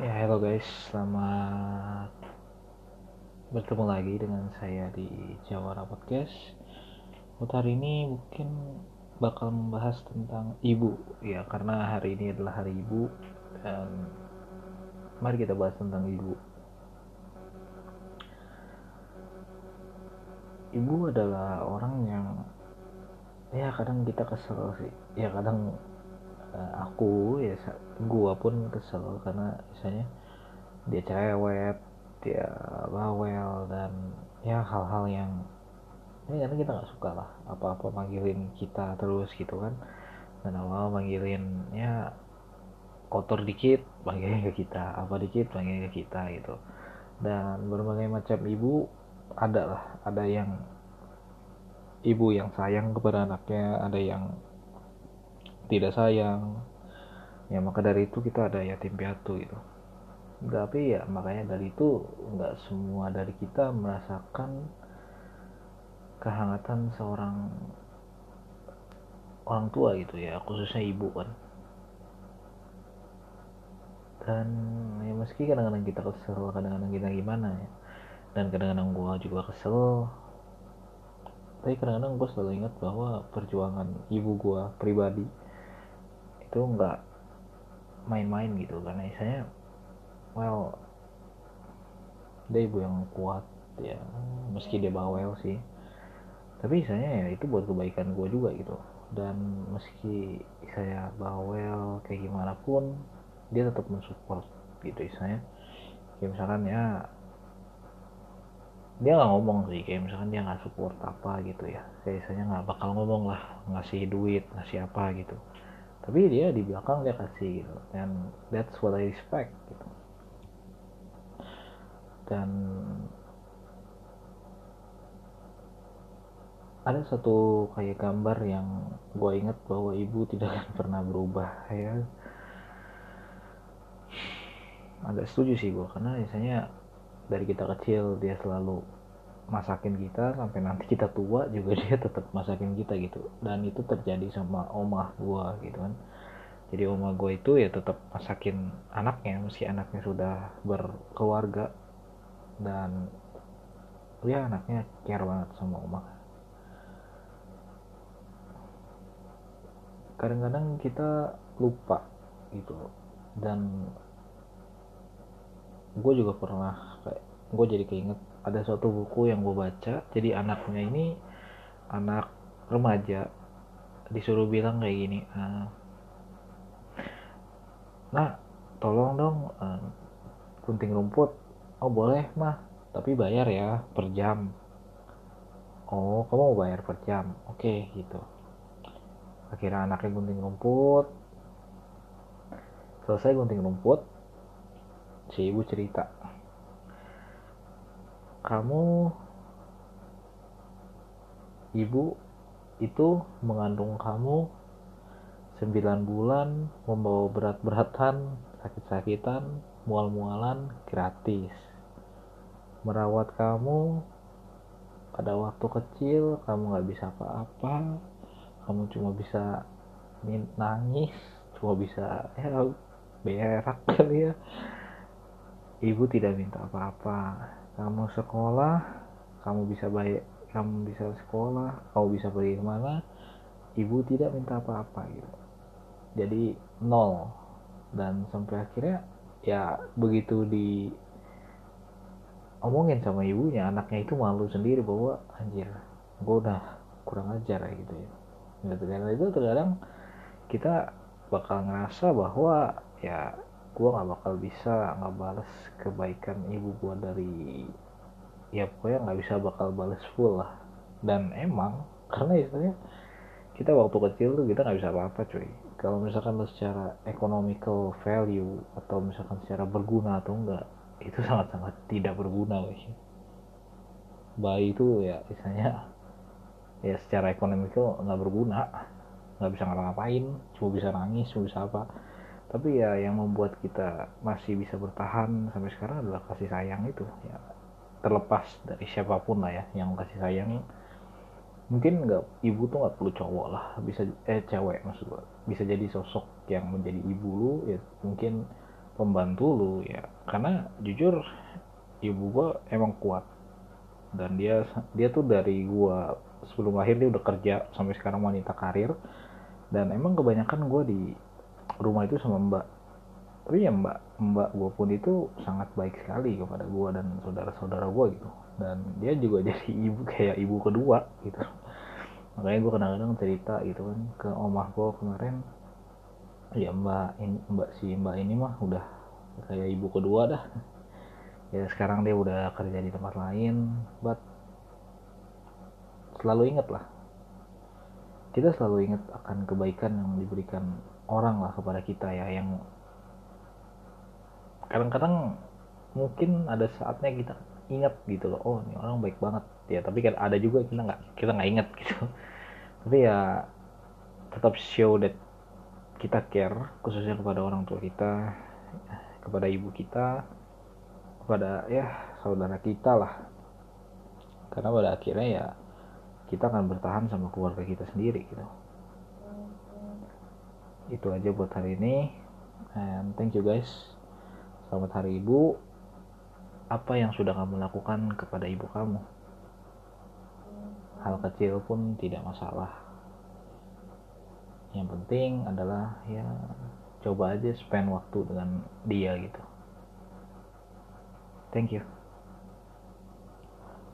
Ya, hello guys, selamat bertemu lagi dengan saya di Jawara Podcast. Untuk hari ini mungkin bakal membahas tentang ibu, ya karena hari ini adalah hari ibu dan mari kita bahas tentang ibu. Ibu adalah orang yang ya kadang kita kesel sih, ya kadang uh, aku ya gua pun kesel karena misalnya dia cerewet dia bawel dan ya hal-hal yang ini ya karena kita nggak suka lah apa-apa manggilin kita terus gitu kan. Dan awal manggilin ya kotor dikit panggilnya ke kita apa dikit panggilnya ke kita gitu. Dan berbagai macam ibu ada lah ada yang ibu yang sayang kepada anaknya ada yang tidak sayang. Ya maka dari itu kita ada yatim piatu gitu. Tapi ya makanya dari itu nggak semua dari kita merasakan kehangatan seorang orang tua gitu ya khususnya ibu kan. Dan ya meski kadang-kadang kita kesel kadang-kadang kita gimana ya. Dan kadang-kadang gue juga kesel. Tapi kadang-kadang gue selalu ingat bahwa perjuangan ibu gue pribadi itu nggak main-main gitu. Karena misalnya well dia ibu yang kuat ya meski dia bawel sih. Tapi misalnya ya itu buat kebaikan gue juga gitu. Dan meski saya bawel kayak gimana pun dia tetap mensupport gitu misalnya kayak misalkan ya dia nggak ngomong sih. Kayak misalkan dia nggak support apa gitu ya. Kayak misalnya nggak bakal ngomong lah ngasih duit ngasih apa gitu tapi dia di belakang dia kasih gitu. Dan that's what I respect gitu. Dan ada satu kayak gambar yang gue inget bahwa ibu tidak akan pernah berubah ya. Agak setuju sih gue karena misalnya dari kita kecil dia selalu masakin kita sampai nanti kita tua juga dia tetap masakin kita gitu. Dan itu terjadi sama omah gue gitu kan. Jadi omah gue itu ya tetap masakin anaknya meski anaknya sudah berkeluarga. Dan ya anaknya care banget sama omah. Kadang-kadang kita lupa gitu. Dan gue juga pernah kayak gue jadi keinget ada suatu buku yang gue baca jadi anaknya ini anak remaja disuruh bilang kayak gini nah tolong dong uh, gunting rumput. Oh boleh mah tapi bayar ya per jam. Oh kamu mau bayar per jam? Oke okay, gitu. Akhirnya anaknya gunting rumput. Selesai gunting rumput si ibu cerita kamu ibu itu mengandung kamu 9 bulan membawa berat-beratan sakit-sakitan mual-mualan gratis. Merawat kamu pada waktu kecil kamu nggak bisa apa-apa kamu cuma bisa nangis cuma bisa ya berak kali ya. Ibu tidak minta apa-apa kamu sekolah kamu bisa bayar kamu bisa sekolah kamu bisa pergi ke mana ibu tidak minta apa-apa gitu. Jadi nol. Dan sampai akhirnya ya begitu di omongin sama ibunya anaknya itu malu sendiri bahwa anjir gue udah kurang ajar gitu ya. Gitu dan itu terkadang kita bakal ngerasa bahwa ya gue nggak bakal bisa nggak balas kebaikan ibu gue dari ya pokoknya nggak bisa bakal balas full lah. Dan emang karena istilahnya kita waktu kecil tuh kita nggak bisa apa-apa cuy. Kalau misalkan lo secara economical value atau misalkan secara berguna atau enggak itu sangat-sangat tidak berguna guys bayi itu ya misalnya ya secara ekonomikal nggak berguna nggak bisa ngapa-ngapain cuma bisa nangis cuma bisa apa tapi ya yang membuat kita masih bisa bertahan sampai sekarang adalah kasih sayang itu ya. Terlepas dari siapa pun lah ya yang kasih sayang. Mungkin nggak ibu tuh nggak perlu cowok lah bisa eh cewek maksud gue bisa jadi sosok yang menjadi ibu lu ya mungkin pembantu lu ya. Karena jujur ibu gue emang kuat. Dan dia dia tuh dari gue sebelum lahir dia udah kerja sampai sekarang wanita karir. Dan emang kebanyakan gue di rumah itu sama mbak. Tapi ya mbak mbak gue pun itu sangat baik sekali kepada gue dan saudara-saudara gue gitu. Dan dia juga jadi ibu kayak ibu kedua gitu. Makanya gue kadang-kadang cerita gitu kan ke omah gue kemarin ya mbak ini mbak si mbak ini mah udah kayak ibu kedua dah. Ya sekarang dia udah kerja di tempat lain but selalu ingat lah. Kita selalu ingat akan kebaikan yang diberikan orang lah kepada kita ya yang kadang-kadang mungkin ada saatnya kita ingat gitu loh oh ini orang baik banget. Ya tapi kan ada juga kita nggak kita nggak ingat gitu. Tapi ya tetap show that kita care khususnya kepada orang tua kita kepada ibu kita kepada ya saudara kita lah. Karena pada akhirnya ya kita akan bertahan sama keluarga kita sendiri gitu itu aja buat hari ini. And thank you guys. Selamat hari ibu. Apa yang sudah kamu lakukan kepada ibu kamu? Hal kecil pun tidak masalah. Yang penting adalah ya coba aja spend waktu dengan dia gitu. Thank you